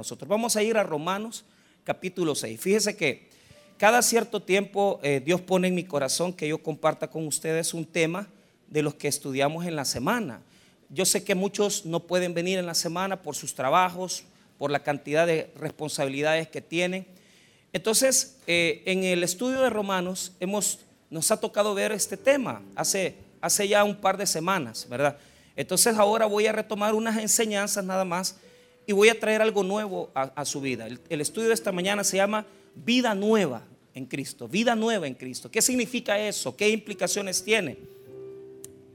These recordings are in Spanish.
Nosotros vamos a ir a Romanos capítulo 6. Fíjese que cada cierto tiempo eh, Dios pone en mi corazón que yo comparta con ustedes un tema de los que estudiamos en la semana. Yo sé que muchos no pueden venir en la semana por sus trabajos, por la cantidad de responsabilidades que tienen. Entonces, eh, en el estudio de Romanos hemos, nos ha tocado ver este tema hace, hace ya un par de semanas, ¿verdad? Entonces ahora voy a retomar unas enseñanzas nada más y voy a traer algo nuevo a, su vida. El, estudio de esta mañana se llama Vida Nueva en Cristo, vida nueva en Cristo. ¿Qué significa eso? ¿Qué implicaciones tiene?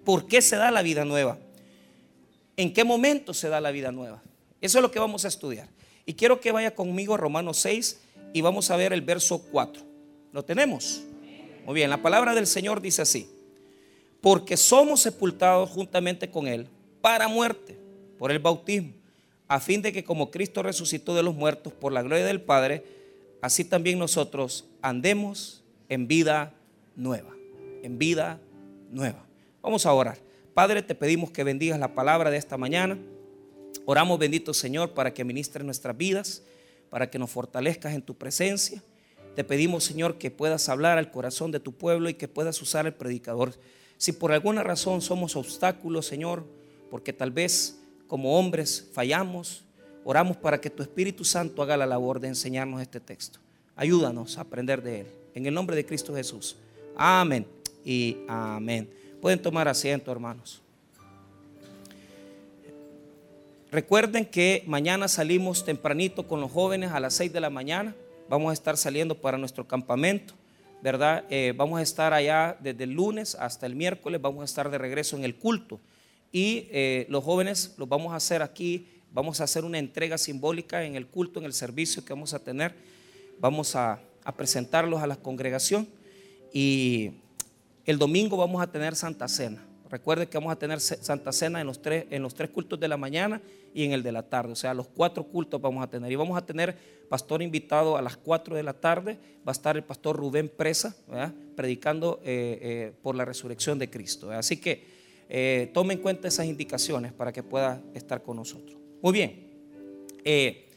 ¿Por qué se da la vida nueva? ¿En qué momento se da la vida nueva? Eso es lo que vamos a estudiar. Y quiero que vaya conmigo a Romanos 6 y vamos a ver el verso 4. ¿Lo tenemos? Muy bien, la palabra del Señor dice así. Porque somos sepultados juntamente con Él para muerte por el bautismo a fin de que como Cristo resucitó de los muertos por la gloria del Padre, así también nosotros andemos en vida nueva, en vida nueva. Vamos a orar. Padre, te pedimos que bendigas la palabra de esta mañana. Oramos, bendito Señor, para que ministres nuestras vidas, para que nos fortalezcas en tu presencia. Te pedimos, Señor, que puedas hablar al corazón de tu pueblo y que puedas usar el predicador. Si por alguna razón somos obstáculos, Señor, porque tal vez como hombres fallamos, oramos para que tu Espíritu Santo haga la labor de enseñarnos este texto. Ayúdanos a aprender de él. En el nombre de Cristo Jesús. Amén y amén. Pueden tomar asiento, hermanos. Recuerden que mañana salimos tempranito con los jóvenes a las 6 de la mañana. Vamos a estar saliendo para nuestro campamento, ¿verdad? Eh, vamos a estar allá desde el lunes hasta el miércoles. Vamos a estar de regreso en el culto y eh, los jóvenes los vamos a hacer aquí, vamos a hacer una entrega simbólica en el culto, en el servicio que vamos a tener, vamos a, presentarlos a la congregación y el domingo vamos a tener Santa Cena. Recuerde que vamos a tener Santa Cena en los, tres, en los tres cultos de la mañana y en el de la tarde. O sea, los cuatro cultos vamos a tener. Y vamos a tener pastor invitado a las cuatro de la tarde. Va a estar el pastor Rubén Presa, predicando eh, eh, por la resurrección de Cristo. Así que eh, tome en cuenta esas indicaciones para que pueda estar con nosotros. Muy bien. Eh,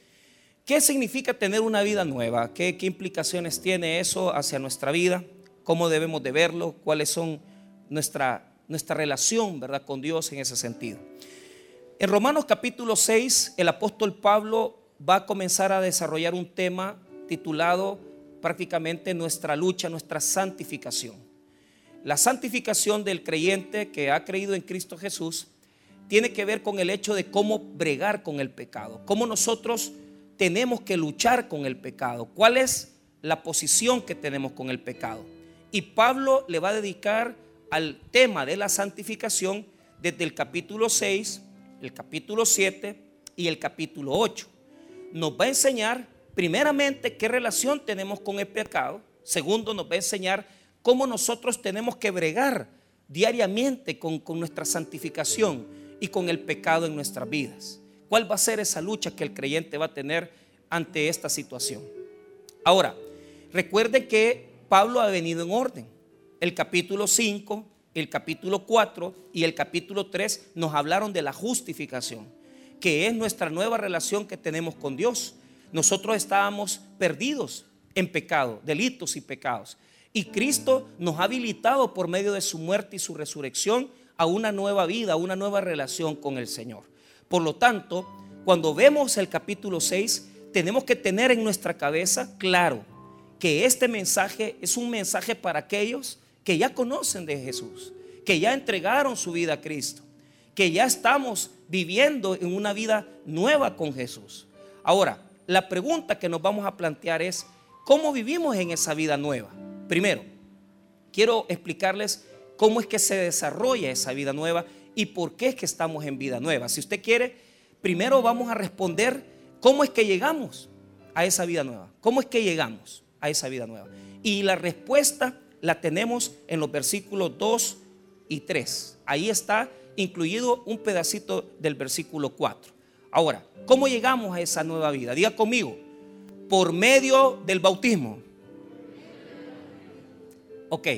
¿Qué significa tener una vida nueva? ¿Qué, implicaciones tiene eso hacia nuestra vida? ¿Cómo debemos de verlo? ¿Cuáles son nuestra, nuestra relación ¿verdad? con Dios en ese sentido? En Romanos capítulo 6, el apóstol Pablo va a comenzar a desarrollar un tema titulado prácticamente nuestra lucha, nuestra santificación. La santificación del creyente que ha creído en Cristo Jesús tiene que ver con el hecho de cómo bregar con el pecado, cómo nosotros tenemos que luchar con el pecado, cuál es la posición que tenemos con el pecado. Y Pablo le va a dedicar al tema de la santificación desde el capítulo 6, el capítulo 7 y el capítulo 8. Nos va a enseñar primeramente qué relación tenemos con el pecado, segundo nos va a enseñar cómo nosotros tenemos que bregar diariamente con, nuestra santificación y con el pecado en nuestras vidas. ¿Cuál va a ser esa lucha que el creyente va a tener ante esta situación? Ahora, recuerde que Pablo ha venido en orden. El capítulo 5, el capítulo 4 y el capítulo 3 nos hablaron de la justificación, que es nuestra nueva relación que tenemos con Dios. Nosotros estábamos perdidos en pecado, delitos y pecados. Y Cristo nos ha habilitado por medio de su muerte y su resurrección a una nueva vida, a una nueva relación con el Señor. Por lo tanto, cuando vemos el capítulo 6, tenemos que tener en nuestra cabeza claro que este mensaje es un mensaje para aquellos que ya conocen de Jesús, que ya entregaron su vida a Cristo, que ya estamos viviendo en una vida nueva con Jesús. Ahora, la pregunta que nos vamos a plantear es, ¿cómo vivimos en esa vida nueva? Primero, quiero explicarles cómo es que se desarrolla esa vida nueva y por qué es que estamos en vida nueva. Si usted quiere, primero vamos a responder cómo es que llegamos a esa vida nueva. ¿Cómo es que llegamos a esa vida nueva? Y la respuesta la tenemos en los versículos 2 y 3. Ahí está incluido un pedacito del versículo 4. Ahora, ¿cómo llegamos a esa nueva vida? Diga conmigo, por medio del bautismo. Ok,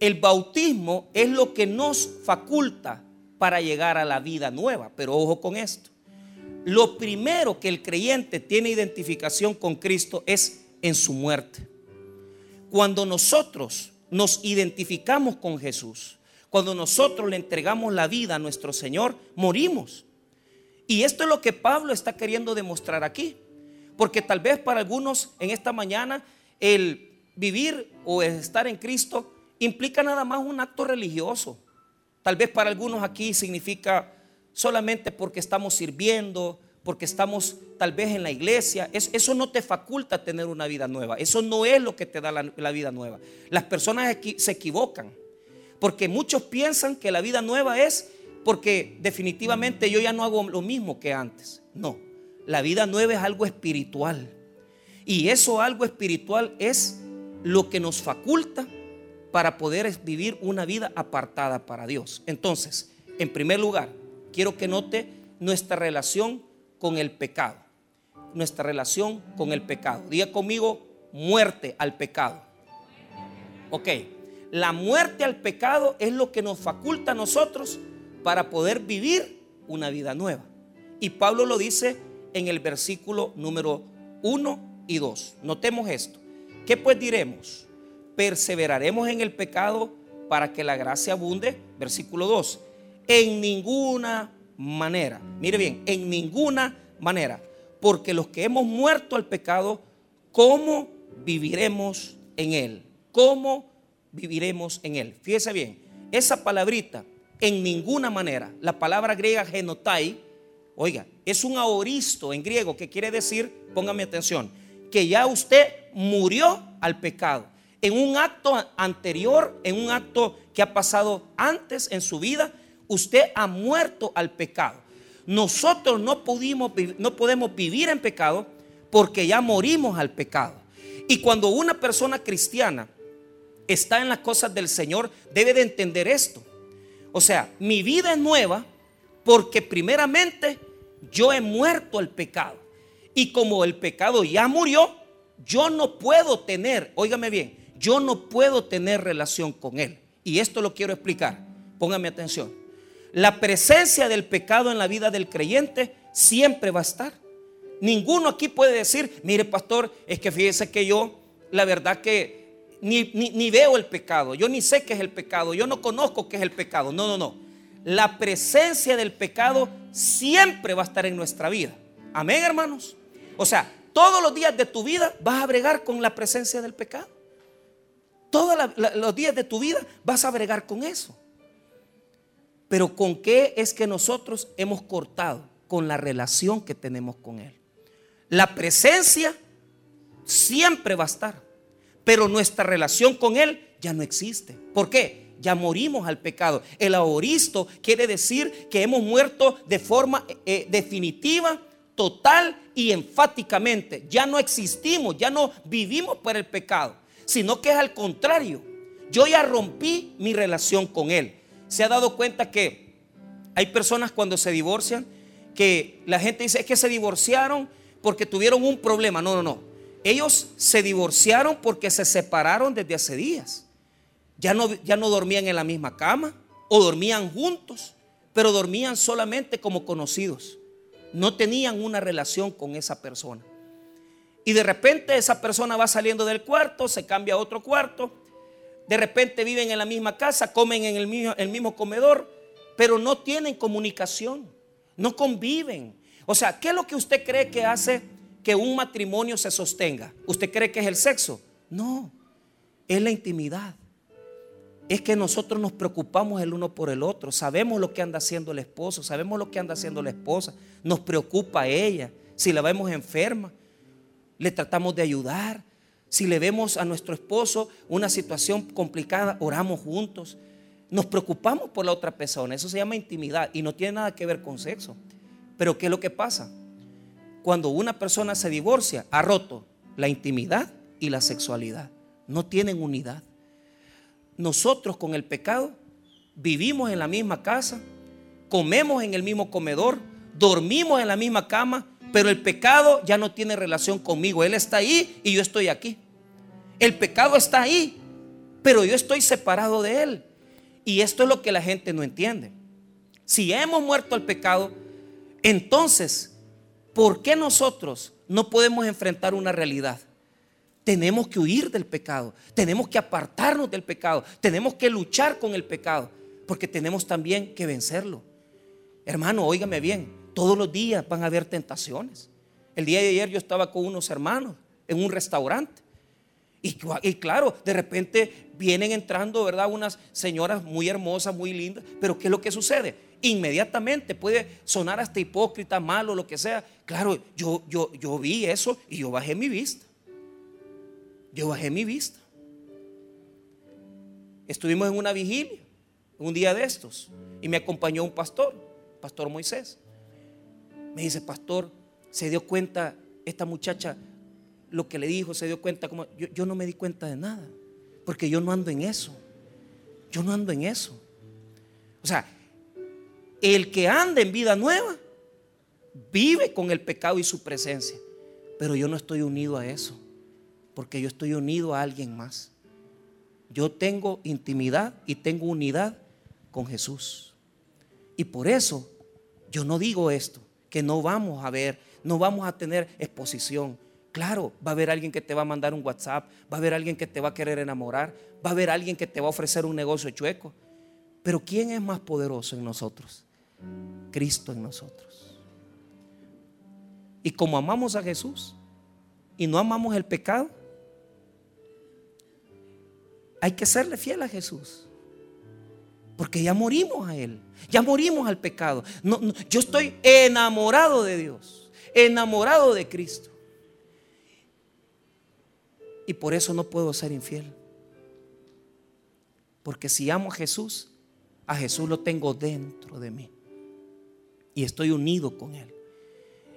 el bautismo es lo que nos faculta para llegar a la vida nueva, pero ojo con esto. lo primero que el creyente tiene identificación con Cristo es en su muerte. Cuando nosotros nos identificamos con Jesús, cuando nosotros le entregamos la vida a nuestro Señor, morimos. Y esto es lo que Pablo está queriendo demostrar aquí. Porque tal vez para algunos en esta mañana el vivir o estar en Cristo implica nada más un acto religioso. Tal vez para algunos aquí significa solamente porque estamos sirviendo, porque estamos tal vez en la iglesia. eso no te faculta tener una vida nueva. Eso no es lo que te da la, la vida nueva. Las personas se equivocan. Porque muchos piensan que la vida nueva es porque definitivamente yo ya no hago lo mismo que antes. No, la vida nueva es algo espiritual. Y eso algo espiritual es lo que nos faculta para poder vivir una vida apartada para Dios. Entonces, en primer lugar, quiero que note nuestra relación con el pecado. Nuestra relación con el pecado. Diga conmigo, muerte al pecado. Ok, la muerte al pecado es lo que nos faculta a nosotros para poder vivir una vida nueva. Y Pablo lo dice en el versículo número 1 y 2. Notemos esto. ¿Qué pues diremos? ¿Perseveraremos en el pecado para que la gracia abunde? Versículo 2. En ninguna manera. Mire bien, en ninguna manera. Porque los que hemos muerto al pecado, ¿cómo viviremos en él? ¿Cómo viviremos en él? Fíjese bien, esa palabrita, en ninguna manera, la palabra griega genotai, oiga, es un aoristo en griego que quiere decir, póngame atención, que ya usted murió al pecado. En un acto anterior, en un acto que ha pasado antes en su vida, usted ha muerto al pecado. Nosotros no, pudimos, no podemos vivir en pecado porque ya morimos al pecado. Y cuando una persona cristiana está en las cosas del Señor, debe de entender esto. O sea, mi vida es nueva porque primeramente yo he muerto al pecado. Y como el pecado ya murió, yo no puedo tener, óigame bien, yo no puedo tener relación con él. Y esto lo quiero explicar. Póngame atención. La presencia del pecado en la vida del creyente siempre va a estar. Ninguno aquí puede decir, mire pastor, es que fíjese que yo, la verdad que ni, veo el pecado, yo ni sé qué es el pecado, yo no conozco qué es el pecado. No, no, no. La presencia del pecado siempre va a estar en nuestra vida. Amén, hermanos. O sea, todos los días de tu vida vas a bregar con la presencia del pecado. Todos los días de tu vida vas a bregar con eso. Pero ¿con qué es que nosotros hemos cortado? Con la relación que tenemos con Él. La presencia siempre va a estar pero nuestra relación con Él ya no existe. ¿Por qué? Ya morimos al pecado. El ahoristo quiere decir que hemos muerto de forma eh, definitiva, total y enfáticamente. Ya no existimos, ya no vivimos por el pecado, sino que es al contrario. Yo ya rompí mi relación con Él. Se ha dado cuenta que hay personas cuando se divorcian que la gente dice es que se divorciaron porque tuvieron un problema. No, no, no. Ellos se divorciaron porque se separaron desde hace días. Ya no, ya no dormían en la misma cama o dormían juntos, pero dormían solamente como conocidos. No tenían una relación con esa persona. Y de repente esa persona va saliendo del cuarto, se cambia a otro cuarto. De repente viven en la misma casa, comen en el mismo, el mismo comedor, pero no tienen comunicación, no conviven. O sea, ¿qué es lo que usted cree que hace que un matrimonio se sostenga. ¿Usted cree que es el sexo? No, es la intimidad. Es que nosotros nos preocupamos el uno por el otro. Sabemos lo que anda haciendo el esposo, sabemos lo que anda haciendo la esposa. Nos preocupa a ella. Si la vemos enferma, le tratamos de ayudar. Si le vemos a nuestro esposo una situación complicada, oramos juntos. Nos preocupamos por la otra persona. Eso se llama intimidad y no tiene nada que ver con sexo. Pero ¿qué es lo que pasa? cuando una persona se divorcia, ha roto la intimidad y la sexualidad. No tienen unidad. Nosotros con el pecado vivimos en la misma casa, comemos en el mismo comedor, dormimos en la misma cama, pero el pecado ya no tiene relación conmigo. Él está ahí y yo estoy aquí. El pecado está ahí, pero yo estoy separado de él. Y esto es lo que la gente no entiende. Si hemos muerto al pecado, entonces ¿por qué nosotros no podemos enfrentar una realidad? Tenemos que huir del pecado, tenemos que apartarnos del pecado, tenemos que luchar con el pecado, porque tenemos también que vencerlo. Hermano, óigame bien, todos los días van a haber tentaciones. El día de ayer yo estaba con unos hermanos en un restaurante. Y, y, claro, de repente vienen entrando, ¿verdad? Unas señoras muy hermosas, muy lindas. Pero ¿qué es lo que sucede? Inmediatamente puede sonar hasta hipócrita, malo, lo que sea. Claro, yo, yo, yo vi eso y yo bajé mi vista. Yo bajé mi vista. Estuvimos en una vigilia, un día de estos, y me acompañó un pastor, Pastor Moisés. Me dice, pastor, se dio cuenta esta muchacha lo que le dijo, se dio cuenta como yo, yo no me di cuenta de nada, porque yo no ando en eso. Yo no ando en eso. O sea, el que anda en vida nueva vive con el pecado y su presencia, pero yo no estoy unido a eso, porque yo estoy unido a alguien más. Yo tengo intimidad y tengo unidad con Jesús. Y por eso yo no digo esto, que no vamos a ver no vamos a tener exposición. Claro, va a haber alguien que te va a mandar un WhatsApp, va a haber alguien que te va a querer enamorar, va a haber alguien que te va a ofrecer un negocio chueco. Pero ¿quién es más poderoso en nosotros? Cristo en nosotros. Y como amamos a Jesús y no amamos el pecado, hay que serle fiel a Jesús. Porque ya morimos a Él, ya morimos al pecado. yo estoy enamorado de Dios enamorado de Cristo. Y por eso no puedo ser infiel. Porque si amo a Jesús, a Jesús lo tengo dentro de mí. Y estoy unido con Él.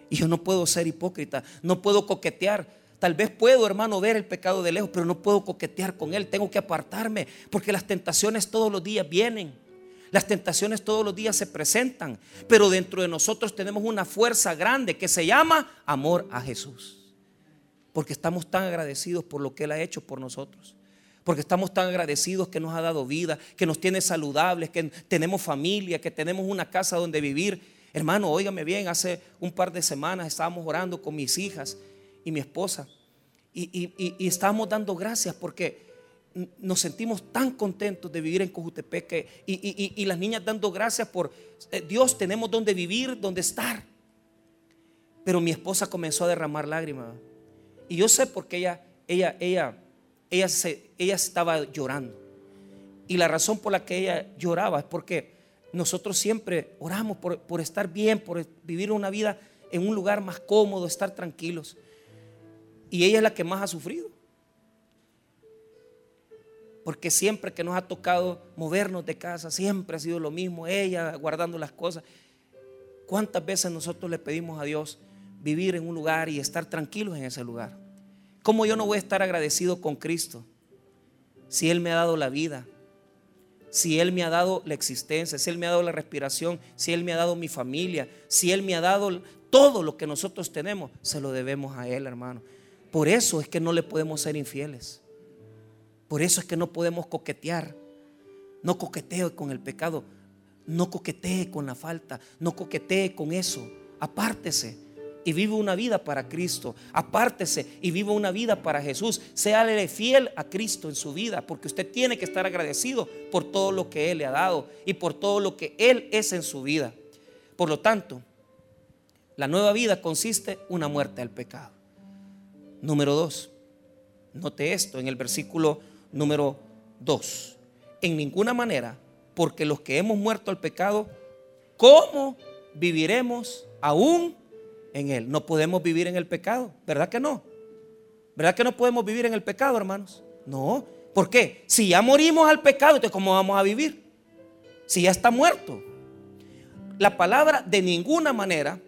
Y yo no puedo ser hipócrita, no puedo coquetear. Tal vez puedo, hermano, ver el pecado de lejos, pero no puedo coquetear con Él. Tengo que apartarme, porque las tentaciones todos los días vienen. Las tentaciones todos los días se presentan, pero dentro de nosotros tenemos una fuerza grande que se llama amor a Jesús. Porque estamos tan agradecidos por lo que Él ha hecho por nosotros. Porque estamos tan agradecidos que nos ha dado vida, que nos tiene saludables, que tenemos familia, que tenemos una casa donde vivir. Hermano, óigame bien, hace un par de semanas estábamos orando con mis hijas y mi esposa y, y estábamos dando gracias porque nos sentimos tan contentos de vivir en Cojutepeque y, las niñas dando gracias por eh, Dios, tenemos donde vivir, donde estar. Pero mi esposa comenzó a derramar lágrimas. Y yo sé por qué ella, ella, ella, ella, se, ella estaba llorando. Y la razón por la que ella lloraba es porque nosotros siempre oramos por, por estar bien, por vivir una vida en un lugar más cómodo, estar tranquilos. Y ella es la que más ha sufrido. Porque siempre que nos ha tocado movernos de casa, siempre ha sido lo mismo, ella guardando las cosas. ¿Cuántas veces nosotros le pedimos a Dios vivir en un lugar y estar tranquilos en ese lugar? ¿Cómo yo no voy a estar agradecido con Cristo si Él me ha dado la vida? Si Él me ha dado la existencia, si Él me ha dado la respiración, si Él me ha dado mi familia, si Él me ha dado todo lo que nosotros tenemos, se lo debemos a Él, hermano. Por eso es que no le podemos ser infieles. Por eso es que no podemos coquetear. No coquetee con el pecado. No coquetee con la falta. No coquetee con eso. Apártese y vive una vida para Cristo. Apártese y vive una vida para Jesús. Séale fiel a Cristo en su vida, porque usted tiene que estar agradecido por todo lo que Él le ha dado y por todo lo que Él es en su vida. Por lo tanto, la nueva vida consiste en una muerte al pecado. Número dos, note esto en el versículo número 2. En ninguna manera, porque los que hemos muerto al pecado, ¿cómo viviremos aún en él? No podemos vivir en el pecado, ¿verdad que no? ¿Verdad que no podemos vivir en el pecado, hermanos? No. ¿Por qué? Si ya morimos al pecado, entonces ¿cómo vamos a vivir? Si ya está muerto. La palabra de ninguna manera,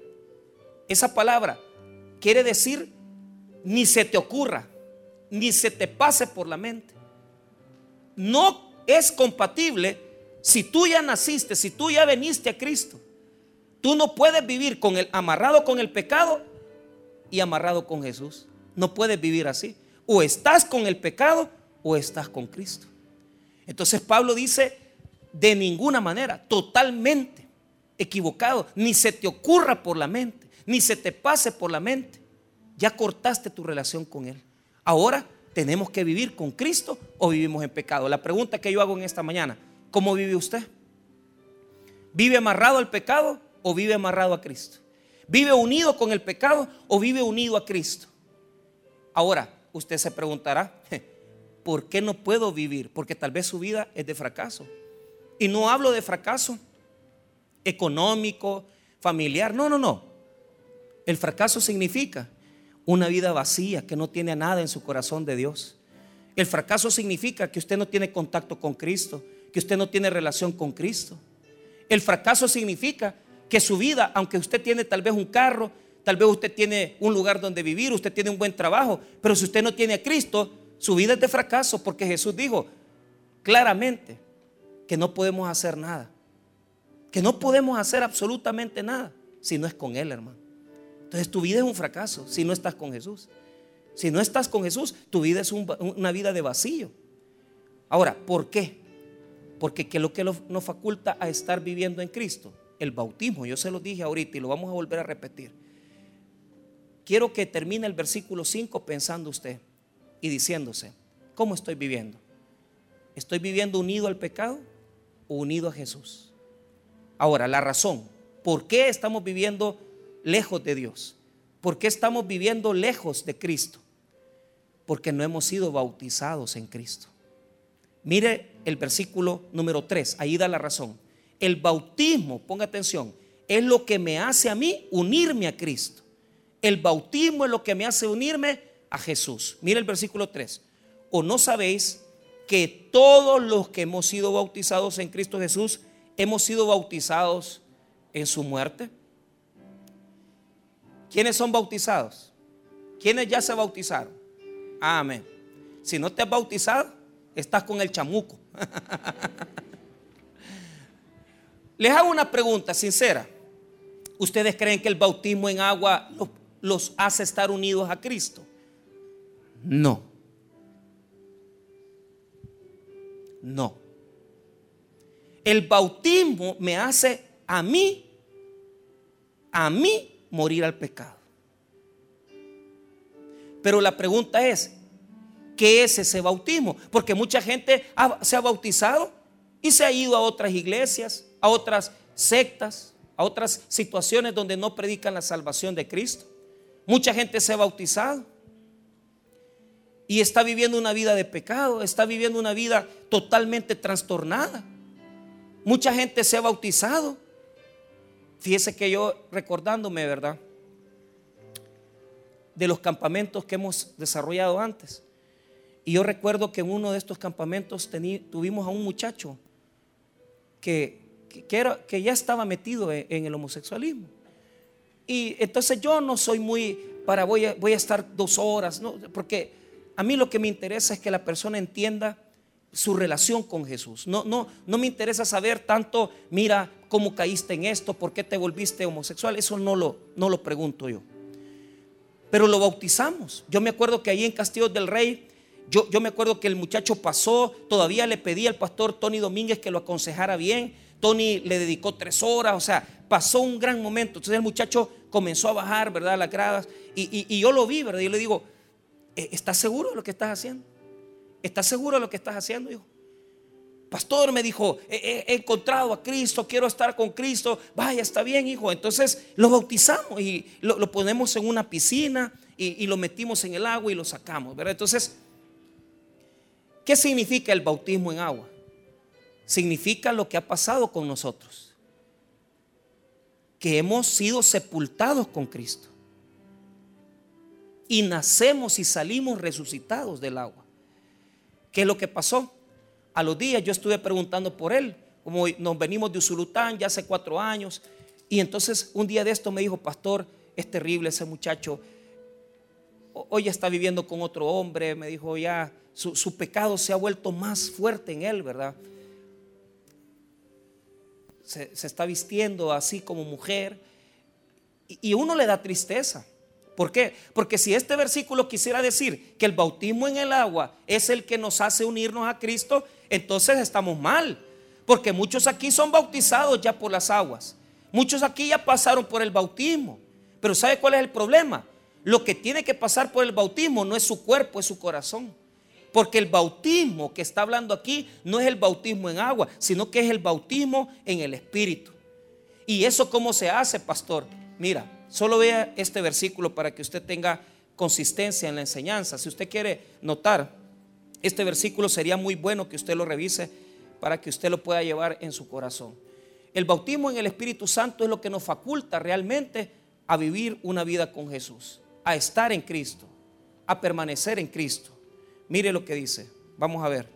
esa palabra quiere decir ni se te ocurra, ni se te pase por la mente no es compatible si tú ya naciste, si tú ya veniste a Cristo. Tú no puedes vivir con el amarrado con el pecado y amarrado con Jesús. No puedes vivir así. O estás con el pecado o estás con Cristo. Entonces Pablo dice, de ninguna manera, totalmente equivocado, ni se te ocurra por la mente. ni se te pase por la mente. Ya cortaste tu relación con Él. Ahora tenemos que vivir con Cristo o vivimos en pecado. La pregunta que yo hago en esta mañana, ¿cómo vive usted? ¿Vive amarrado al pecado o vive amarrado a Cristo? ¿Vive unido con el pecado o vive unido a Cristo? Ahora, usted se preguntará, ¿por qué no puedo vivir? Porque tal vez su vida es de fracaso. Y no hablo de fracaso económico, familiar, no, no, no. El fracaso significa una vida vacía que no tiene nada en su corazón de Dios. El fracaso significa que usted no tiene contacto con Cristo, que usted no tiene relación con Cristo. El fracaso significa que su vida, aunque usted tiene tal vez un carro, tal vez usted tiene un lugar donde vivir, usted tiene un buen trabajo, pero si usted no tiene a Cristo, su vida es de fracaso porque Jesús dijo claramente que no podemos hacer nada, que no podemos hacer absolutamente nada si no es con Él, hermano. Entonces tu vida es un fracaso si no estás con Jesús. Si no estás con Jesús, tu vida es una vida de vacío. Ahora, ¿por qué? Porque ¿qué es lo que nos faculta a estar viviendo en Cristo? El bautismo. Yo se lo dije ahorita y lo vamos a volver a repetir. Quiero que termine el versículo 5 pensando usted y diciéndose, ¿cómo estoy viviendo? ¿Estoy viviendo unido al pecado o unido a Jesús? Ahora, la razón, ¿por qué estamos viviendo lejos de Dios? ¿Por qué estamos viviendo lejos de Cristo? Porque no hemos sido bautizados en Cristo. Mire el versículo número 3, ahí da la razón. El bautismo, ponga atención, es lo que me hace a mí unirme a Cristo. El bautismo es lo que me hace unirme a Jesús. Mire el versículo 3. ¿O no sabéis que todos los que hemos sido bautizados en Cristo Jesús hemos sido bautizados en su muerte? ¿Quiénes son bautizados? ¿Quiénes ya se bautizaron? Amén. Si no te has bautizado, estás con el chamuco. Les hago una pregunta sincera. ¿Ustedes creen que el bautismo en agua los, hace estar unidos a Cristo? No. No. El bautismo me hace a mí, a mí morir al pecado. Pero la pregunta es, ¿qué es ese bautismo? Porque mucha gente se ha bautizado y se ha ido a otras iglesias, a otras sectas, a otras situaciones donde no predican la salvación de Cristo. Mucha gente se ha bautizado y está viviendo una vida de pecado, está viviendo una vida totalmente trastornada. Mucha gente se ha bautizado Fíjese que yo recordándome, ¿verdad? De los campamentos que hemos desarrollado antes. Y yo recuerdo que en uno de estos campamentos tuvimos a un muchacho que, era, que ya estaba metido en, el homosexualismo. Y entonces yo no soy muy para voy a, voy a estar dos horas, ¿no? porque a mí lo que me interesa es que la persona entienda su relación con Jesús. No, no, no me interesa saber tanto, mira cómo caíste en esto, por qué te volviste homosexual. Eso no lo, no lo pregunto yo. Pero lo bautizamos. Yo me acuerdo que ahí en Castillo del Rey, yo, yo me acuerdo que el muchacho pasó, todavía le pedí al pastor Tony Domínguez que lo aconsejara bien. Tony le dedicó tres horas, o sea, pasó un gran momento. Entonces el muchacho comenzó a bajar, ¿verdad? Las gradas. Y, y yo lo vi, ¿verdad? Y yo le digo, ¿E-, ¿estás seguro de lo que estás haciendo? ¿Estás seguro de lo que estás haciendo, hijo? Pastor me dijo, he, encontrado a Cristo, quiero estar con Cristo. Vaya, está bien, hijo. Entonces lo bautizamos y lo, ponemos en una piscina y, lo metimos en el agua y lo sacamos. ¿verdad? Entonces, ¿qué significa el bautismo en agua? Significa lo que ha pasado con nosotros. Que hemos sido sepultados con Cristo. Y nacemos y salimos resucitados del agua. ¿Qué es lo que pasó? A los días yo estuve preguntando por él, como nos venimos de Usulután ya hace cuatro años, y entonces un día de esto me dijo, pastor, es terrible ese muchacho, hoy está viviendo con otro hombre, me dijo ya, su, pecado se ha vuelto más fuerte en él, ¿verdad? Se, está vistiendo así como mujer, y uno le da tristeza. ¿Por qué? Porque si este versículo quisiera decir que el bautismo en el agua es el que nos hace unirnos a Cristo, entonces estamos mal. Porque muchos aquí son bautizados ya por las aguas. Muchos aquí ya pasaron por el bautismo. Pero ¿sabe cuál es el problema? Lo que tiene que pasar por el bautismo no es su cuerpo, es su corazón. Porque el bautismo que está hablando aquí no es el bautismo en agua, sino que es el bautismo en el Espíritu. ¿Y eso cómo se hace, pastor? Mira, solo vea este versículo para que usted tenga consistencia en la enseñanza. Si usted quiere notar, este versículo sería muy bueno que usted lo revise para que usted lo pueda llevar en su corazón. El bautismo en el Espíritu Santo es lo que nos faculta realmente a vivir una vida con Jesús, a estar en Cristo, a permanecer en Cristo. Mire lo que dice. Vamos a ver.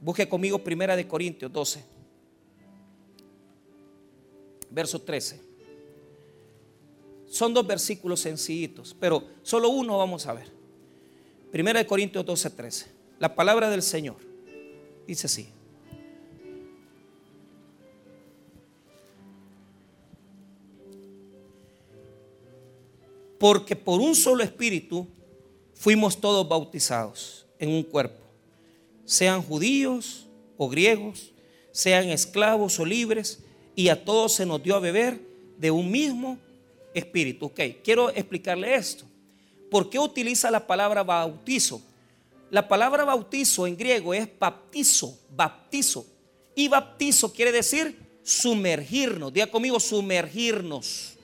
Busque conmigo Primera de Corintios 12. Verso 13. Son dos versículos sencillitos, pero solo uno vamos a ver. Primera de Corintios 12, 13. La palabra del Señor dice así. Porque por un solo espíritu fuimos todos bautizados en un cuerpo, sean judíos o griegos, sean esclavos o libres, y a todos se nos dio a beber de un mismo espíritu. Ok, quiero explicarle esto. ¿Por qué utiliza la palabra bautizo? La palabra bautizo en griego es baptizo, baptizo. Y baptizo quiere decir sumergirnos. Diga conmigo, sumergirnos.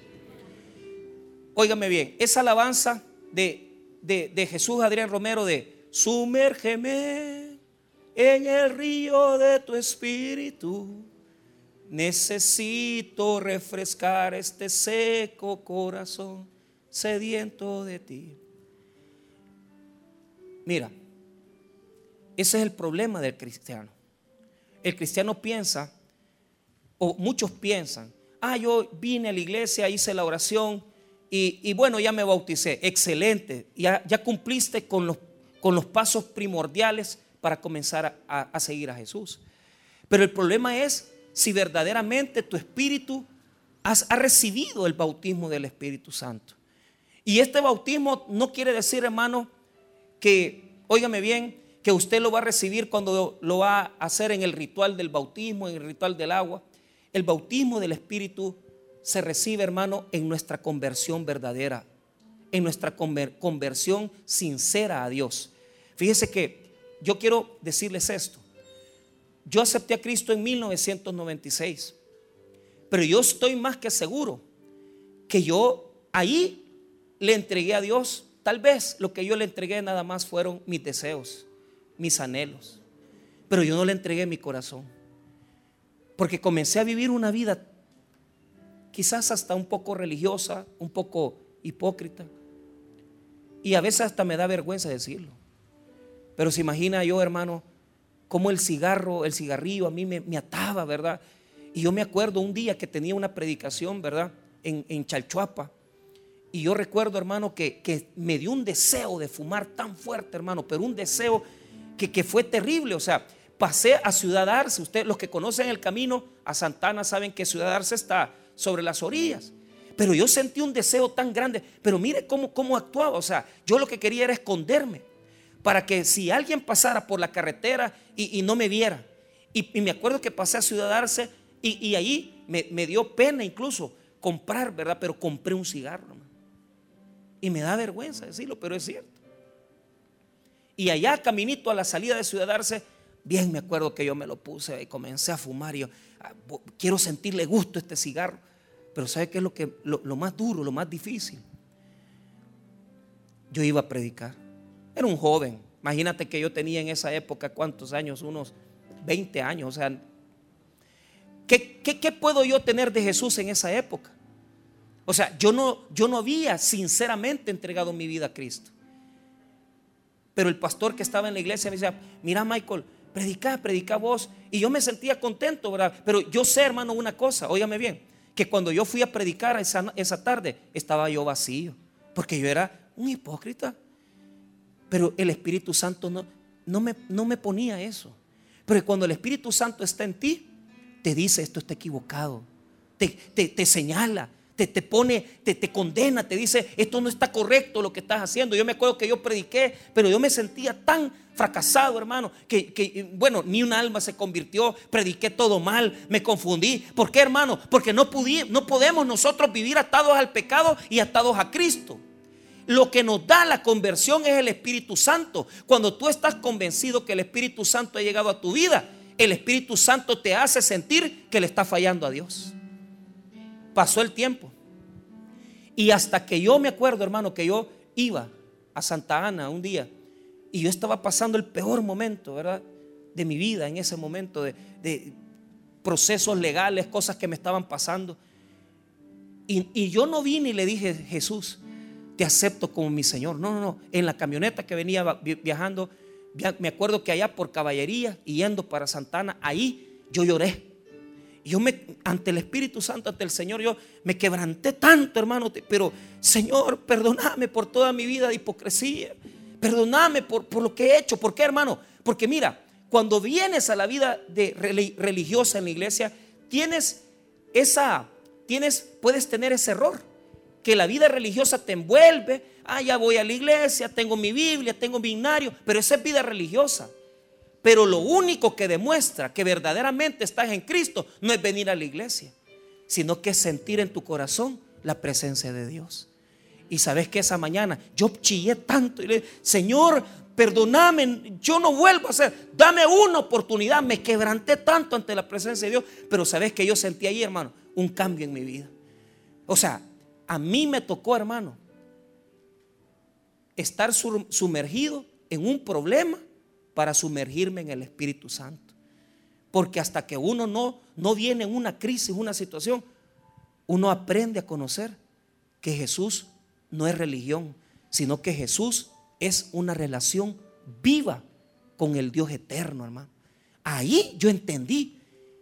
Óigame bien, esa alabanza de, de, Jesús Adrián Romero de sumérgeme en el río de tu espíritu. Necesito refrescar este seco corazón sediento de ti. Mira, ese es el problema del cristiano. El cristiano piensa, o muchos piensan, ah, yo vine a la iglesia, hice la oración, y, bueno, ya me bauticé. Excelente. Ya, ya cumpliste con los, con los pasos primordiales para comenzar a, seguir a Jesús. Pero el problema es si verdaderamente tu espíritu has, ha recibido el bautismo del Espíritu Santo. Y este bautismo no quiere decir, hermano, que, óigame bien, que usted lo va a recibir cuando lo va a hacer en el ritual del bautismo, en el ritual del agua. El bautismo del Espíritu se recibe, hermano, en nuestra conversión verdadera, en nuestra conversión sincera a Dios. Fíjese que yo quiero decirles esto. Yo acepté a Cristo en 1996, pero yo estoy más que seguro que yo ahí le entregué a Dios. Tal vez lo que yo le entregué nada más fueron mis deseos, mis anhelos, pero yo no le entregué mi corazón, porque comencé a vivir una vida quizás hasta un poco religiosa, un poco hipócrita. Y a veces hasta me da vergüenza decirlo. Pero se imagina yo, hermano, cómo el cigarro, el cigarrillo a mí me, ataba, ¿verdad? Y yo me acuerdo un día que tenía una predicación, ¿verdad? En, Chalchuapa. Y yo recuerdo, hermano, que, que, me dio un deseo de fumar tan fuerte, hermano, pero un deseo que, que fue terrible. O sea, pasé a Ciudad Arce. Ustedes, los que conocen el camino a Santana, saben que Ciudad Arce está sobre las orillas. Pero yo sentí un deseo tan grande. Pero mire cómo, cómo actuaba. O sea, yo lo que quería era esconderme. Para que si alguien pasara por la carretera y, no me viera. Y, me acuerdo que pasé a Ciudad Arce y, ahí me, dio pena incluso comprar, ¿verdad? Pero compré un cigarro. Y me da vergüenza decirlo, pero es cierto. Y allá, caminito a la salida de Ciudad Arce, bien me acuerdo que yo me lo puse y comencé a fumar. Y yo, ah, quiero sentirle gusto a este cigarro. Pero ¿sabe qué es lo, que, lo, más duro, lo más difícil? Yo iba a predicar. Era un joven. Imagínate que yo tenía en esa época, ¿cuántos años? Unos 20 años. O sea, ¿qué, qué, puedo yo tener de Jesús en esa época? O sea, yo no, yo no había sinceramente entregado mi vida a Cristo. Pero el pastor que estaba en la iglesia me decía, mira Michael, predica, predica vos. Y yo me sentía contento, ¿verdad? Pero yo sé, hermano, una cosa, óyame bien que cuando yo fui a predicar esa, esa tarde estaba yo vacío, porque yo era un hipócrita. Pero el Espíritu Santo no, no, me, no me ponía eso. Pero cuando el Espíritu Santo está en ti, te dice esto está equivocado, te, te, te señala, te, te pone, te, te condena, te dice, esto no está correcto lo que estás haciendo. Yo me acuerdo que yo prediqué, pero yo me sentía tan fracasado, hermano, que, bueno, ni un alma se convirtió, prediqué todo mal, me confundí. ¿Por qué, hermano? Porque no, no podemos nosotros vivir atados al pecado y atados a Cristo. Lo que nos da la conversión es el Espíritu Santo. Cuando tú estás convencido que el Espíritu Santo ha llegado a tu vida, el Espíritu Santo te hace sentir que le está fallando a Dios. Pasó el tiempo. Y hasta que yo me acuerdo, hermano, que yo iba a Santa Ana un día y yo estaba pasando el peor momento, ¿verdad? De mi vida en ese momento, de, procesos legales, cosas que me estaban pasando. Y, y, yo no vine y le dije, Jesús, acepto como mi Señor. No, no, no. En la camioneta que venía viajando, me acuerdo que allá por caballería yendo para Santana, ahí yo lloré. Yo me, ante el Espíritu Santo, ante el Señor, yo me quebranté tanto, hermano. Pero, Señor, perdóname por toda mi vida de hipocresía. Perdóname por, por lo que he hecho. ¿Por qué, hermano? Porque mira, cuando vienes a la vida de religiosa en la iglesia, tienes esa, tienes, puedes tener ese error. Que la vida religiosa te envuelve. Ah, ya voy a la iglesia, tengo mi Biblia, tengo mi binario, pero esa es vida religiosa. Pero lo único que demuestra que verdaderamente estás en Cristo no es venir a la iglesia, sino que es sentir en tu corazón la presencia de Dios. Y sabes que esa mañana yo chillé tanto y le Señor, perdóname, yo no vuelvo a hacer, dame una oportunidad. Me quebranté tanto ante la presencia de Dios, pero sabes que yo sentí ahí, hermano, un cambio en mi vida. O sea, a mí me tocó, hermano, estar sumergido en un problema para sumergirme en el Espíritu Santo. Porque hasta que uno no, no viene en una crisis, una situación, uno aprende a conocer que Jesús no es religión, sino que Jesús es una relación viva con el Dios eterno, hermano. Ahí yo entendí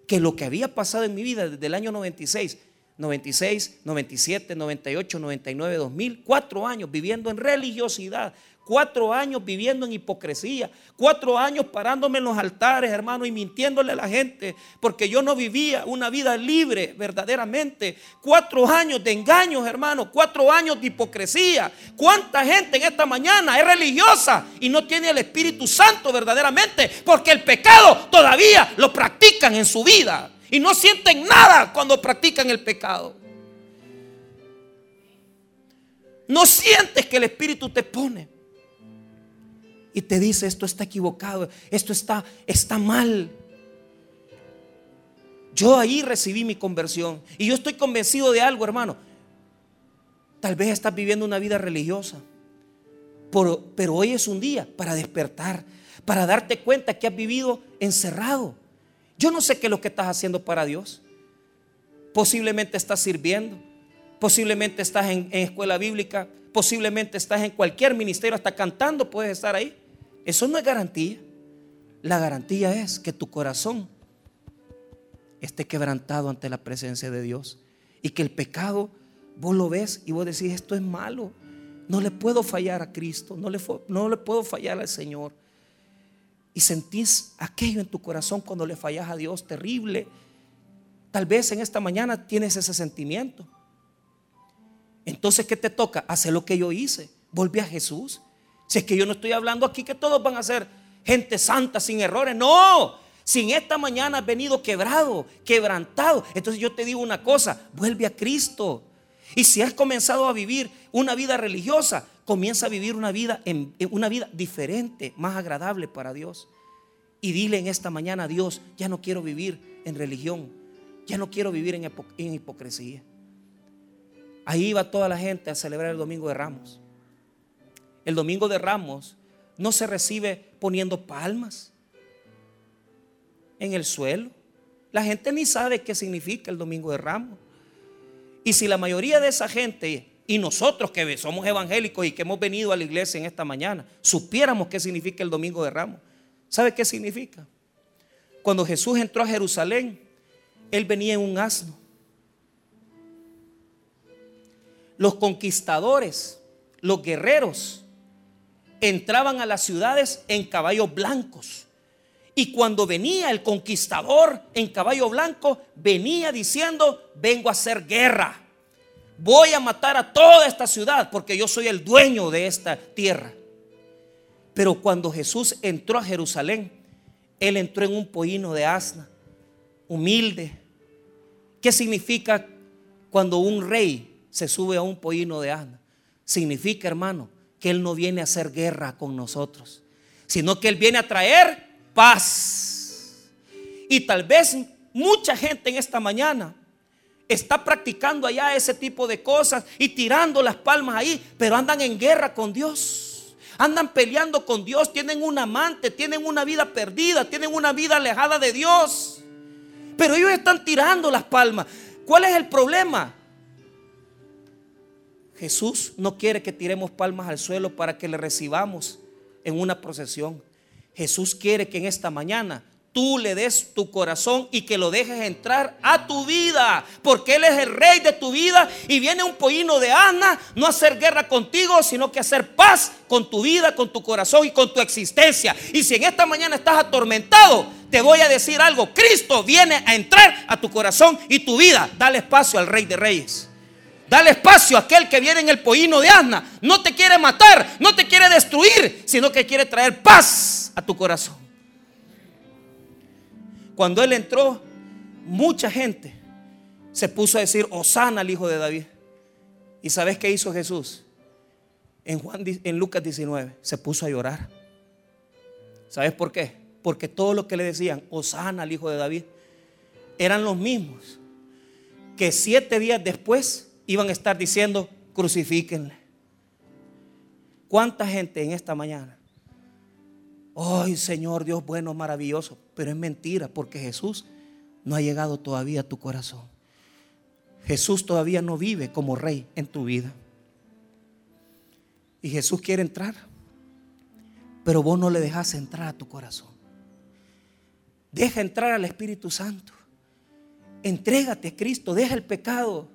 que lo que había pasado en mi vida desde el año 96, 96, 97, 98, 99, 2000, cuatro años viviendo en religiosidad, cuatro años viviendo en hipocresía, cuatro años parándome en los altares, hermano, y mintiéndole a la gente, porque yo no vivía una vida libre verdaderamente. Cuatro años de engaños, hermano, cuatro años de hipocresía. ¿Cuánta gente en esta mañana es religiosa y no tiene el Espíritu Santo verdaderamente? Porque el pecado todavía lo practican en su vida y no sienten nada cuando practican el pecado. No sientes que el Espíritu te pone y te dice esto está equivocado, esto está, está mal. Yo ahí recibí mi conversión y yo estoy convencido de algo, hermano. Tal vez estás viviendo una vida religiosa, pero, pero hoy es un día para despertar, para darte cuenta que has vivido encerrado. Yo no sé qué es lo que estás haciendo para Dios. Posiblemente estás sirviendo, posiblemente estás en, escuela bíblica, posiblemente estás en cualquier ministerio, hasta cantando puedes estar ahí. Eso no es garantía. La garantía es que tu corazón esté quebrantado ante la presencia de Dios y que el pecado vos lo ves y vos decís, esto es malo. No le puedo fallar a Cristo, no le, no le puedo fallar al Señor. Y sentís aquello en tu corazón cuando le fallas a Dios, terrible. Tal vez en esta mañana tienes ese sentimiento. Entonces, ¿qué te toca? Hacer lo que yo hice. Volví a Jesús. Si es que yo no estoy hablando aquí que todos van a ser gente santa sin errores. No, sin esta mañana has venido quebrado, quebrantado. Entonces yo te digo una cosa, vuelve a Cristo. Y si has comenzado a vivir una vida religiosa, comienza a vivir una vida, en, una vida diferente, más agradable para Dios. Y dile en esta mañana a Dios, ya no quiero vivir en religión, ya no quiero vivir en, en hipocresía. Ahí va toda la gente a celebrar el Domingo de Ramos. El domingo de ramos no se recibe poniendo palmas en el suelo. La gente ni sabe qué significa el domingo de ramos. Y si la mayoría de esa gente y nosotros que somos evangélicos y que hemos venido a la iglesia en esta mañana, supiéramos qué significa el domingo de ramos, ¿sabe qué significa? Cuando Jesús entró a Jerusalén, él venía en un asno. Los conquistadores, los guerreros, entraban a las ciudades en caballos blancos. Y cuando venía el conquistador en caballo blanco, venía diciendo, vengo a hacer guerra. Voy a matar a toda esta ciudad porque yo soy el dueño de esta tierra. Pero cuando Jesús entró a Jerusalén, Él entró en un pollino de asna, humilde. ¿Qué significa cuando un rey se sube a un pollino de asna? Significa, hermano, que Él no viene a hacer guerra con nosotros, sino que Él viene a traer paz. Y tal vez mucha gente en esta mañana está practicando allá ese tipo de cosas y tirando las palmas ahí, pero andan en guerra con Dios. Andan peleando con Dios, tienen un amante, tienen una vida perdida, tienen una vida alejada de Dios. Pero ellos están tirando las palmas. ¿Cuál es el problema? Jesús no quiere que tiremos palmas al suelo para que le recibamos en una procesión. Jesús quiere que en esta mañana tú le des tu corazón y que lo dejes entrar a tu vida, porque Él es el rey de tu vida y viene un pollino de Ana no a hacer guerra contigo, sino que hacer paz con tu vida, con tu corazón y con tu existencia. Y si en esta mañana estás atormentado, te voy a decir algo, Cristo viene a entrar a tu corazón y tu vida. Dale espacio al rey de reyes. Dale espacio a aquel que viene en el pollino de asna. No te quiere matar, no te quiere destruir, sino que quiere traer paz a tu corazón. Cuando él entró, mucha gente se puso a decir, Osana al hijo de David. ¿Y sabes qué hizo Jesús? En, Juan, en Lucas 19 se puso a llorar. ¿Sabes por qué? Porque todo lo que le decían, Osana al hijo de David, eran los mismos que siete días después iban a estar diciendo, crucifíquenle. ¿Cuánta gente en esta mañana Ay, Señor Dios bueno, maravilloso. Pero es mentira porque Jesús no ha llegado todavía a tu corazón. Jesús todavía no vive como rey en tu vida. Y Jesús quiere entrar. Pero vos no le dejas entrar a tu corazón. Deja entrar al Espíritu Santo. Entrégate a Cristo. Deja el pecado.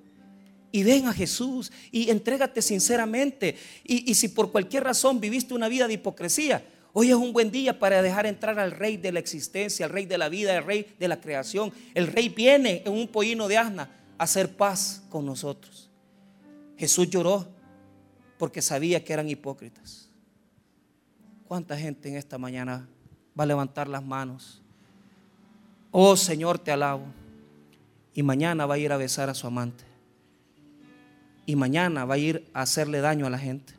Y ven a Jesús. Y entrégate sinceramente. Y, y si por cualquier razón viviste una vida de hipocresía, Hoy es un buen día para dejar entrar al rey de la existencia, al rey de la vida, al rey de la creación. El rey viene en un pollino de asna a hacer paz con nosotros. Jesús lloró porque sabía que eran hipócritas. ¿Cuánta gente en esta mañana va a levantar las manos? Oh Señor, te alabo. Y mañana va a ir a besar a su amante. Y mañana va a ir a hacerle daño a la gente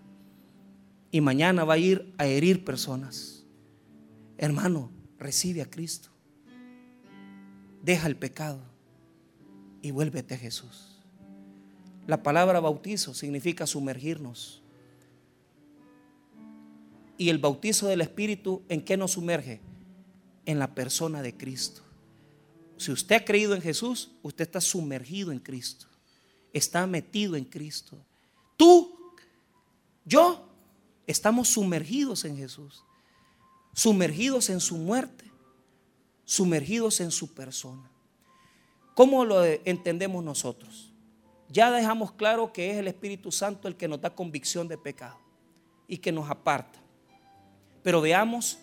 y mañana va a ir a herir personas. Hermano, recibe a Cristo. Deja el pecado y vuélvete a Jesús. La palabra bautizo significa sumergirnos. Y el bautizo del Espíritu, ¿en qué nos sumerge? En la persona de Cristo. Si usted ha creído en Jesús, usted está sumergido en Cristo. Está metido en Cristo. Tú, yo Estamos sumergidos en Jesús, sumergidos en su muerte, sumergidos en su persona. ¿Cómo lo entendemos nosotros? Ya dejamos claro que es el Espíritu Santo el que nos da convicción de pecado y que nos aparta. Pero veamos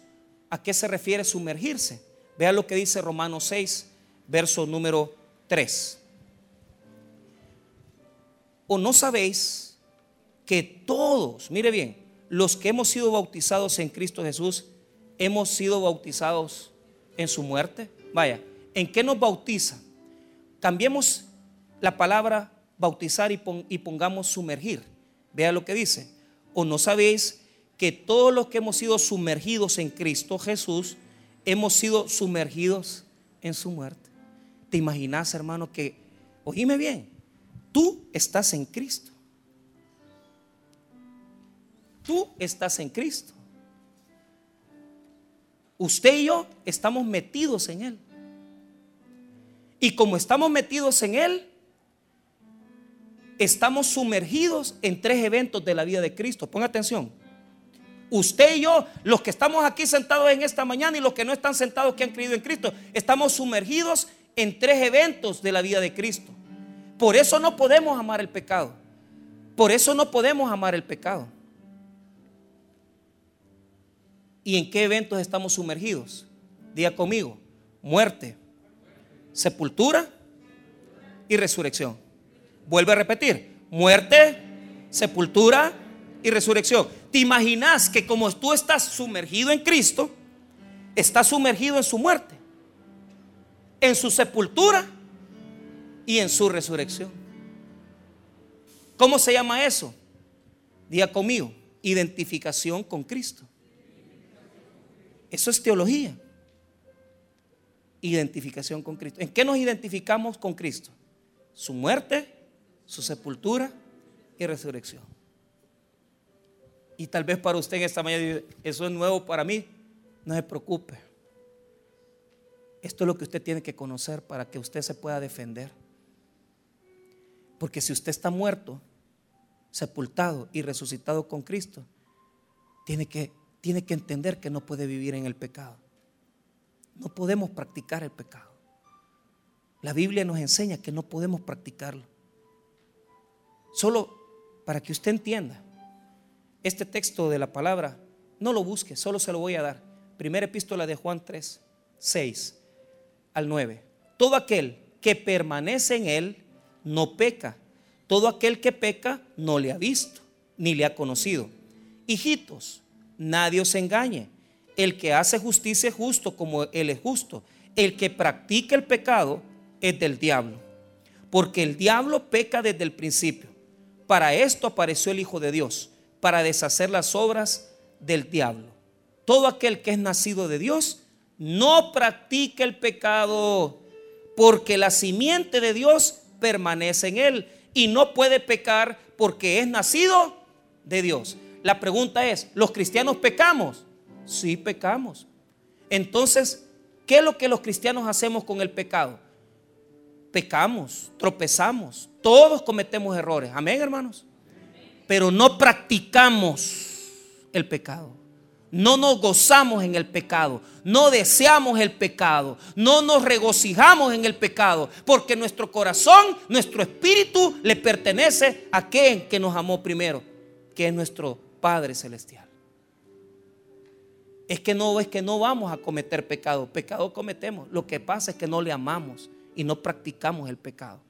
a qué se refiere sumergirse. Vea lo que dice Romanos 6, verso número 3. ¿O no sabéis que todos, mire bien, los que hemos sido bautizados en Cristo Jesús, hemos sido bautizados en su muerte. Vaya, ¿en qué nos bautiza? Cambiemos la palabra bautizar y, pongamos sumergir. Vea lo que dice. ¿O no sabéis que todos los que hemos sido sumergidos en Cristo Jesús, hemos sido sumergidos en su muerte? ¿Te imaginas, hermano, que, oíme bien, tú estás en Cristo? Tú estás en Cristo. Usted y yo estamos metidos en Él. Y como estamos metidos en Él, estamos sumergidos en tres eventos de la vida de Cristo. Ponga atención. Usted y yo, los que estamos aquí sentados en esta mañana y los que no están sentados que han creído en Cristo, estamos sumergidos en tres eventos de la vida de Cristo. Por eso no podemos amar el pecado. Por eso no podemos amar el pecado. ¿Y en qué eventos estamos sumergidos? Diga conmigo, muerte, sepultura y resurrección. Vuelve a repetir, Muerte, sepultura y resurrección. ¿Te imaginas que como tú estás sumergido en Cristo, estás sumergido en su muerte, en su sepultura y en su resurrección? ¿Cómo se llama eso? Día conmigo, identificación con Cristo. Eso es teología. Identificación con Cristo. ¿En qué nos identificamos con Cristo? Su muerte, su sepultura y resurrección. Y tal vez para usted en esta mañana eso es nuevo para mí. No se preocupe. Esto es lo que usted tiene que conocer para que usted se pueda defender. Porque si usted está muerto, sepultado y resucitado con Cristo, tiene que, tiene que entender que no puede vivir en el pecado. No podemos practicar el pecado. La Biblia nos enseña que no podemos practicarlo. Solo para que usted entienda, este texto de la palabra, no lo busque, solo se lo voy a dar. Primera epístola de Juan 3, 6 al 9. Todo aquel que permanece en él no peca. Todo aquel que peca no le ha visto ni le ha conocido. Hijitos, nadie os engañe. El que hace justicia es justo como él es justo. El que practica el pecado es del diablo. Porque el diablo peca desde el principio. Para esto apareció el Hijo de Dios, para deshacer las obras del diablo. Todo aquel que es nacido de Dios no practica el pecado, porque la simiente de Dios permanece en él y no puede pecar porque es nacido de Dios. La pregunta es, ¿los cristianos pecamos? Sí, pecamos. Entonces, ¿qué es lo que los cristianos hacemos con el pecado? Pecamos, tropezamos, todos cometemos errores. Amén, hermanos. Pero no practicamos el pecado. No nos gozamos en el pecado, no deseamos el pecado, no nos regocijamos en el pecado, porque nuestro corazón, nuestro espíritu le pertenece a quien que nos amó primero, que es nuestro Padre celestial. Es que no es que no vamos a cometer pecado, pecado cometemos. Lo que pasa es que no le amamos y no practicamos el pecado.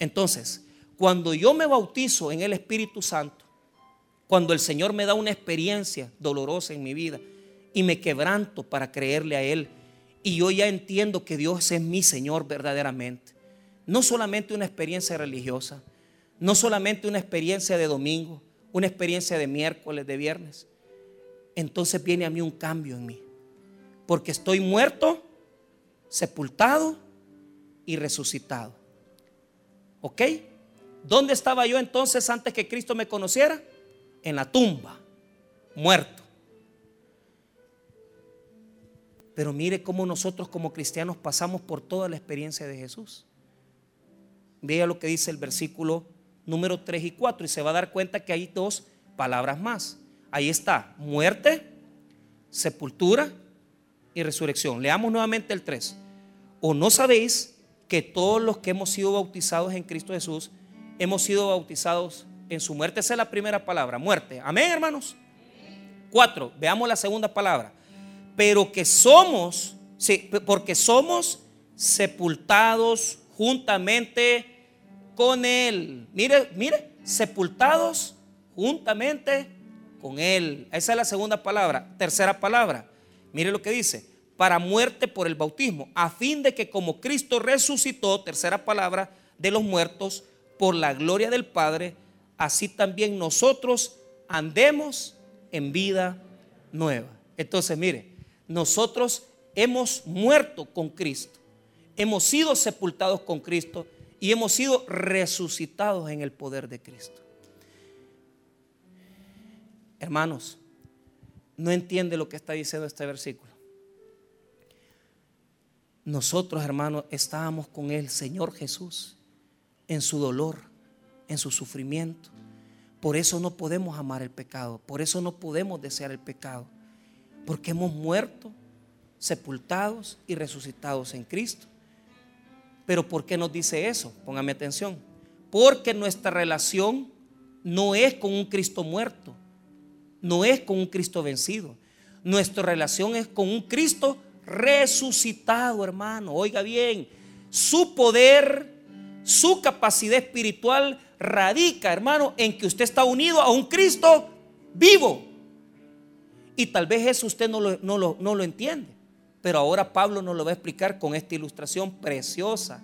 Entonces, cuando yo me bautizo en el Espíritu Santo, cuando el Señor me da una experiencia dolorosa en mi vida y me quebranto para creerle a Él, y yo ya entiendo que Dios es mi Señor verdaderamente, no solamente una experiencia religiosa, no solamente una experiencia de domingo, una experiencia de miércoles, de viernes, entonces viene a mí un cambio en mí, porque estoy muerto, sepultado y resucitado. ¿Ok? ¿Dónde estaba yo entonces antes que Cristo me conociera? En la tumba, muerto. Pero mire cómo nosotros como cristianos pasamos por toda la experiencia de Jesús. Vea lo que dice el versículo número 3 y 4 y se va a dar cuenta que hay dos palabras más. Ahí está, muerte, sepultura y resurrección. Leamos nuevamente el 3. ¿O no sabéis que todos los que hemos sido bautizados en Cristo Jesús, hemos sido bautizados en su muerte. Esa es la primera palabra, muerte. Amén, hermanos. Cuatro, veamos la segunda palabra. Pero que somos, sí, porque somos sepultados juntamente con Él. Mire, mire, sepultados juntamente con Él. Esa es la segunda palabra. Tercera palabra, mire lo que dice para muerte por el bautismo, a fin de que como Cristo resucitó, tercera palabra, de los muertos por la gloria del Padre, así también nosotros andemos en vida nueva. Entonces, mire, nosotros hemos muerto con Cristo, hemos sido sepultados con Cristo y hemos sido resucitados en el poder de Cristo. Hermanos, no entiende lo que está diciendo este versículo. Nosotros, hermanos, estábamos con el Señor Jesús en su dolor, en su sufrimiento. Por eso no podemos amar el pecado, por eso no podemos desear el pecado, porque hemos muerto, sepultados y resucitados en Cristo. Pero ¿por qué nos dice eso? Póngame atención. Porque nuestra relación no es con un Cristo muerto, no es con un Cristo vencido. Nuestra relación es con un Cristo resucitado, hermano. Oiga bien, su poder, su capacidad espiritual radica, hermano, en que usted está unido a un Cristo vivo. Y tal vez eso usted no lo, no lo entiende. Pero ahora Pablo nos lo va a explicar con esta ilustración preciosa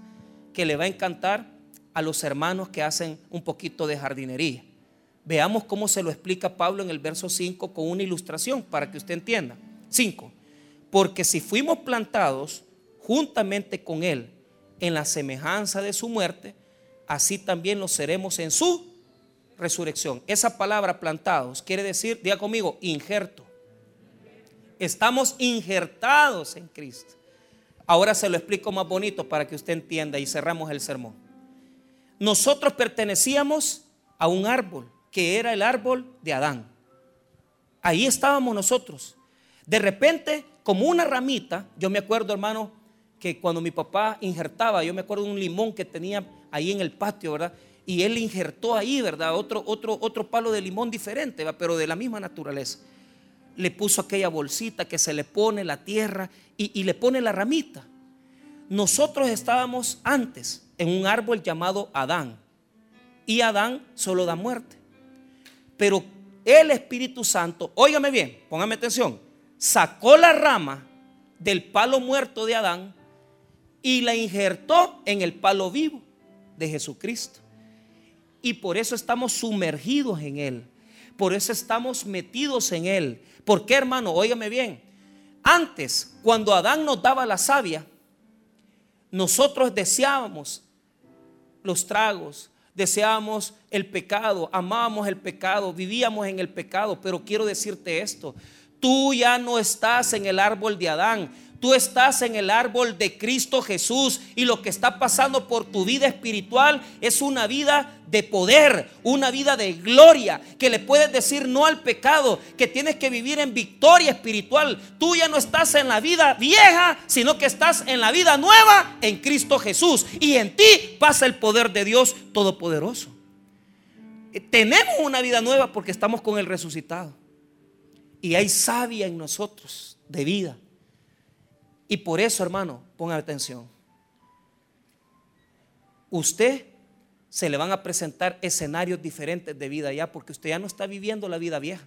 que le va a encantar a los hermanos que hacen un poquito de jardinería. Veamos cómo se lo explica Pablo en el verso 5 con una ilustración para que usted entienda. 5. Porque si fuimos plantados juntamente con Él en la semejanza de su muerte, así también lo seremos en su resurrección. Esa palabra plantados quiere decir, diga conmigo, injerto. Estamos injertados en Cristo. Ahora se lo explico más bonito para que usted entienda y cerramos el sermón. Nosotros pertenecíamos a un árbol que era el árbol de Adán. Ahí estábamos nosotros. De repente, como una ramita, yo me acuerdo, hermano, que cuando mi papá injertaba, yo me acuerdo de un limón que tenía ahí en el patio, ¿verdad? Y él injertó ahí, ¿verdad? Otro, otro, otro palo de limón diferente, pero de la misma naturaleza le puso aquella bolsita que se le pone la tierra y, le pone la ramita. Nosotros estábamos antes en un árbol llamado Adán y Adán solo da muerte. Pero el Espíritu Santo, óigame bien, póngame atención, sacó la rama del palo muerto de Adán y la injertó en el palo vivo de Jesucristo. Y por eso estamos sumergidos en Él. Por eso estamos metidos en Él. ¿Por qué, hermano? Óigame bien. Antes, cuando Adán nos daba la savia, nosotros deseábamos los tragos, deseábamos el pecado, amábamos el pecado, vivíamos en el pecado. Pero quiero decirte esto, tú ya no estás en el árbol de Adán, Tú estás en el árbol de Cristo Jesús y lo que está pasando por tu vida espiritual es una vida de poder, una vida de gloria, que le puedes decir no al pecado, que tienes que vivir en victoria espiritual. Tú ya no estás en la vida vieja, sino que estás en la vida nueva en Cristo Jesús. Y en ti pasa el poder de Dios Todopoderoso. Tenemos una vida nueva porque estamos con el resucitado. Y hay sabia en nosotros de vida. Y por eso, hermano, ponga atención. Usted se le van a presentar escenarios diferentes de vida ya, porque usted ya no está viviendo la vida vieja.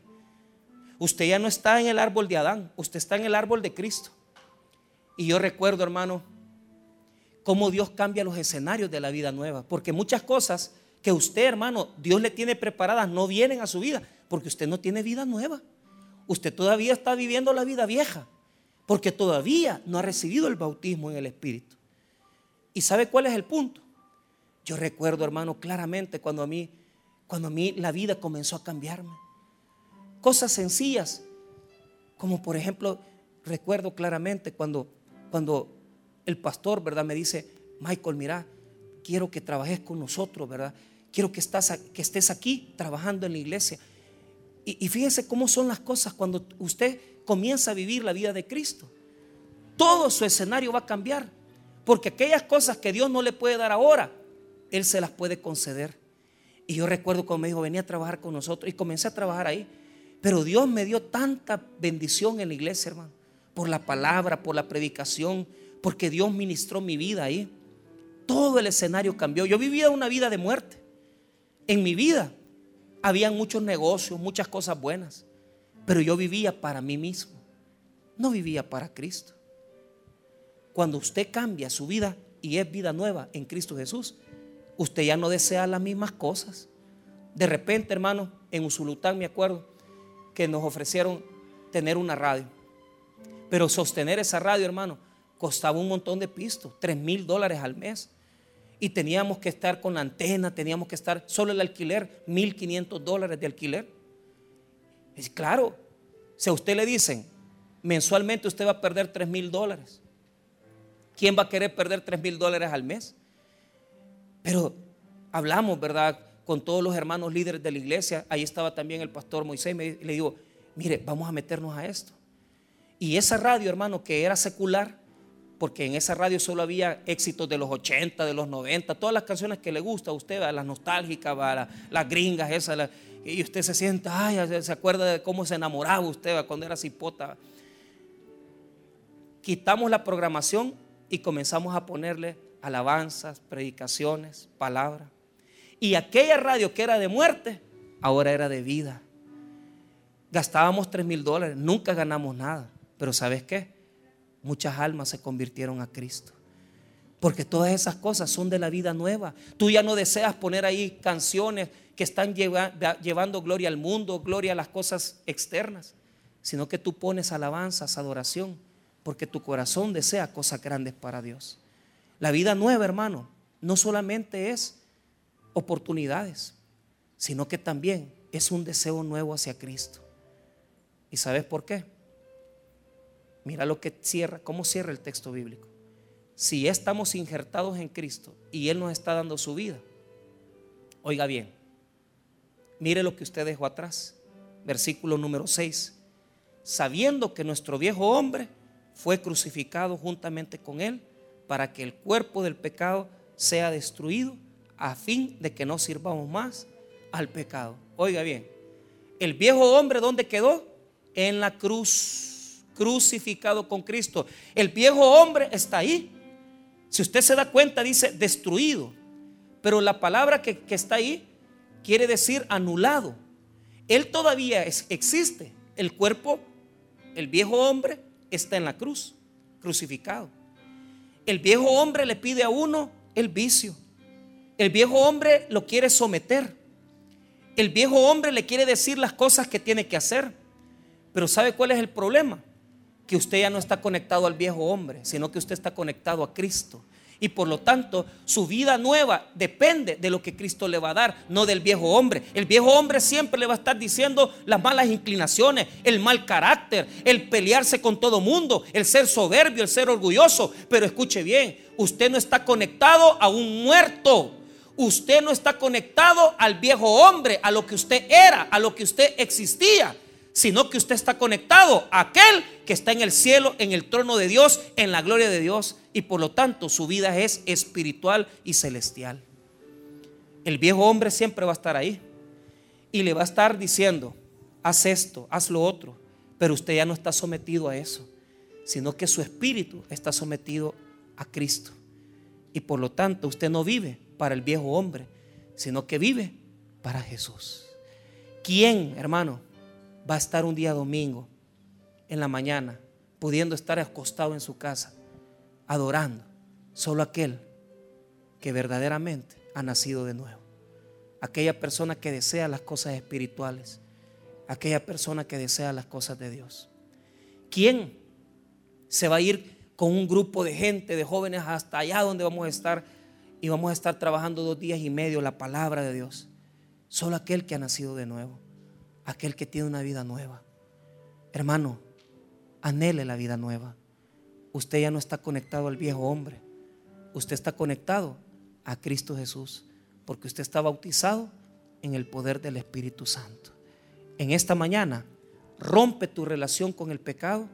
Usted ya no está en el árbol de Adán, usted está en el árbol de Cristo. Y yo recuerdo, hermano, cómo Dios cambia los escenarios de la vida nueva, porque muchas cosas que usted, hermano, Dios le tiene preparadas no vienen a su vida, porque usted no tiene vida nueva. Usted todavía está viviendo la vida vieja porque todavía no ha recibido el bautismo en el Espíritu. ¿Y sabe cuál es el punto? Yo recuerdo, hermano, claramente cuando a mí, cuando a mí la vida comenzó a cambiarme. Cosas sencillas, como por ejemplo, recuerdo claramente cuando, cuando el pastor, ¿verdad? Me dice, Michael, mira, quiero que trabajes con nosotros, ¿verdad? Quiero que, estás, que estés aquí trabajando en la iglesia. Y, y fíjense cómo son las cosas cuando usted comienza a vivir la vida de Cristo. Todo su escenario va a cambiar. Porque aquellas cosas que Dios no le puede dar ahora, Él se las puede conceder. Y yo recuerdo cuando me dijo, venía a trabajar con nosotros y comencé a trabajar ahí. Pero Dios me dio tanta bendición en la iglesia, hermano. Por la palabra, por la predicación, porque Dios ministró mi vida ahí. Todo el escenario cambió. Yo vivía una vida de muerte. En mi vida habían muchos negocios, muchas cosas buenas. Pero yo vivía para mí mismo. No vivía para Cristo. Cuando usted cambia su vida y es vida nueva en Cristo Jesús, usted ya no desea las mismas cosas. De repente, hermano, en Usulután me acuerdo que nos ofrecieron tener una radio. Pero sostener esa radio, hermano, costaba un montón de pistos, tres mil dólares al mes. Y teníamos que estar con la antena, teníamos que estar, solo el alquiler, mil quinientos dólares de alquiler. Es claro, si a usted le dicen, mensualmente usted va a perder 3 mil dólares, ¿quién va a querer perder 3 mil dólares al mes? Pero hablamos, ¿verdad? Con todos los hermanos líderes de la iglesia, ahí estaba también el pastor Moisés, y le digo, mire, vamos a meternos a esto. Y esa radio, hermano, que era secular, porque en esa radio solo había éxitos de los 80, de los 90, todas las canciones que le gusta a usted, las nostálgicas, las, gringas, esas, y usted se sienta, ay, se acuerda de cómo se enamoraba usted cuando era cipota. Quitamos la programación y comenzamos a ponerle alabanzas, predicaciones, palabras. Y aquella radio que era de muerte, ahora era de vida. Gastábamos 3 mil dólares, nunca ganamos nada. Pero ¿sabes qué? Muchas almas se convirtieron a Cristo. Porque todas esas cosas son de la vida nueva. Tú ya no deseas poner ahí canciones que están llevando gloria al mundo, gloria a las cosas externas, sino que tú pones alabanzas, adoración, porque tu corazón desea cosas grandes para Dios. La vida nueva, hermano, no solamente es oportunidades, sino que también es un deseo nuevo hacia Cristo. ¿Y sabes por qué? Mira lo que cierra, cómo cierra el texto bíblico. Si estamos injertados en Cristo y Él nos está dando su vida, oiga bien, mire lo que usted dejó atrás, versículo número 6, sabiendo que nuestro viejo hombre fue crucificado juntamente con Él para que el cuerpo del pecado sea destruido a fin de que no sirvamos más al pecado. Oiga bien, el viejo hombre, ¿dónde quedó? En la cruz, crucificado con Cristo. El viejo hombre está ahí. Si usted se da cuenta, dice destruido. Pero la palabra que, está ahí quiere decir anulado. Él todavía existe. El cuerpo, el viejo hombre, está en la cruz, crucificado. El viejo hombre le pide a uno el vicio. El viejo hombre lo quiere someter. El viejo hombre le quiere decir las cosas que tiene que hacer. Pero ¿sabe cuál es el problema? Que usted ya no está conectado al viejo hombre, sino que usted está conectado a Cristo. Y por lo tanto, su vida nueva depende de lo que Cristo le va a dar, no del viejo hombre. El viejo hombre siempre le va a estar diciendo las malas inclinaciones, el mal carácter, el pelearse con todo mundo, el ser soberbio, el ser orgulloso. Pero escuche bien, usted no está conectado a un muerto. Usted no está conectado al viejo hombre, a lo que usted era, a lo que usted existía, sino que usted está conectado a aquel que está en el cielo, en el trono de Dios, en la gloria de Dios, y por lo tanto su vida es espiritual y celestial. El viejo hombre siempre va a estar ahí y le va a estar diciendo, haz esto, haz lo otro, pero usted ya no está sometido a eso, sino que su espíritu está sometido a Cristo. Y por lo tanto usted no vive para el viejo hombre, sino que vive para Jesús. ¿Quién, hermano, va a estar un día domingo en la mañana pudiendo estar acostado en su casa adorando? Solo aquel que verdaderamente ha nacido de nuevo. Aquella persona que desea las cosas espirituales. Aquella persona que desea las cosas de Dios. ¿Quién se va a ir con un grupo de gente, de jóvenes, hasta allá donde vamos a estar y vamos a estar trabajando dos días y medio la palabra de Dios. Solo aquel que ha nacido de nuevo, aquel que tiene una vida nueva. Hermano, anhele la vida nueva. Usted ya no está conectado al viejo hombre. Usted está conectado a Cristo Jesús, porque usted está bautizado en el poder del Espíritu Santo. En esta mañana, rompe tu relación con el pecado.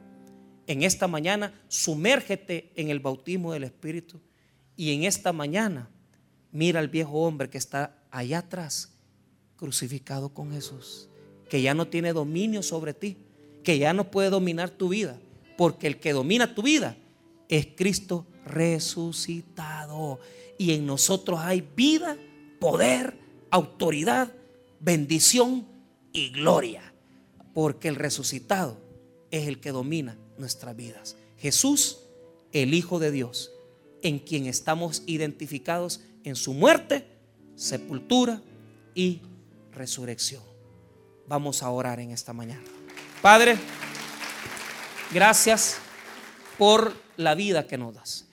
En esta mañana, sumérgete en el bautismo del Espíritu y en esta mañana, mira al viejo hombre que está allá atrás, crucificado con Jesús, que ya no tiene dominio sobre ti, que ya no puede dominar tu vida, porque el que domina tu vida es Cristo resucitado. Y en nosotros hay vida, poder, autoridad, bendición y gloria, porque el resucitado es el que domina nuestras vidas. Jesús, el Hijo de Dios en quien estamos identificados en su muerte, sepultura y resurrección. Vamos a orar en esta mañana. Padre, gracias por la vida que nos das.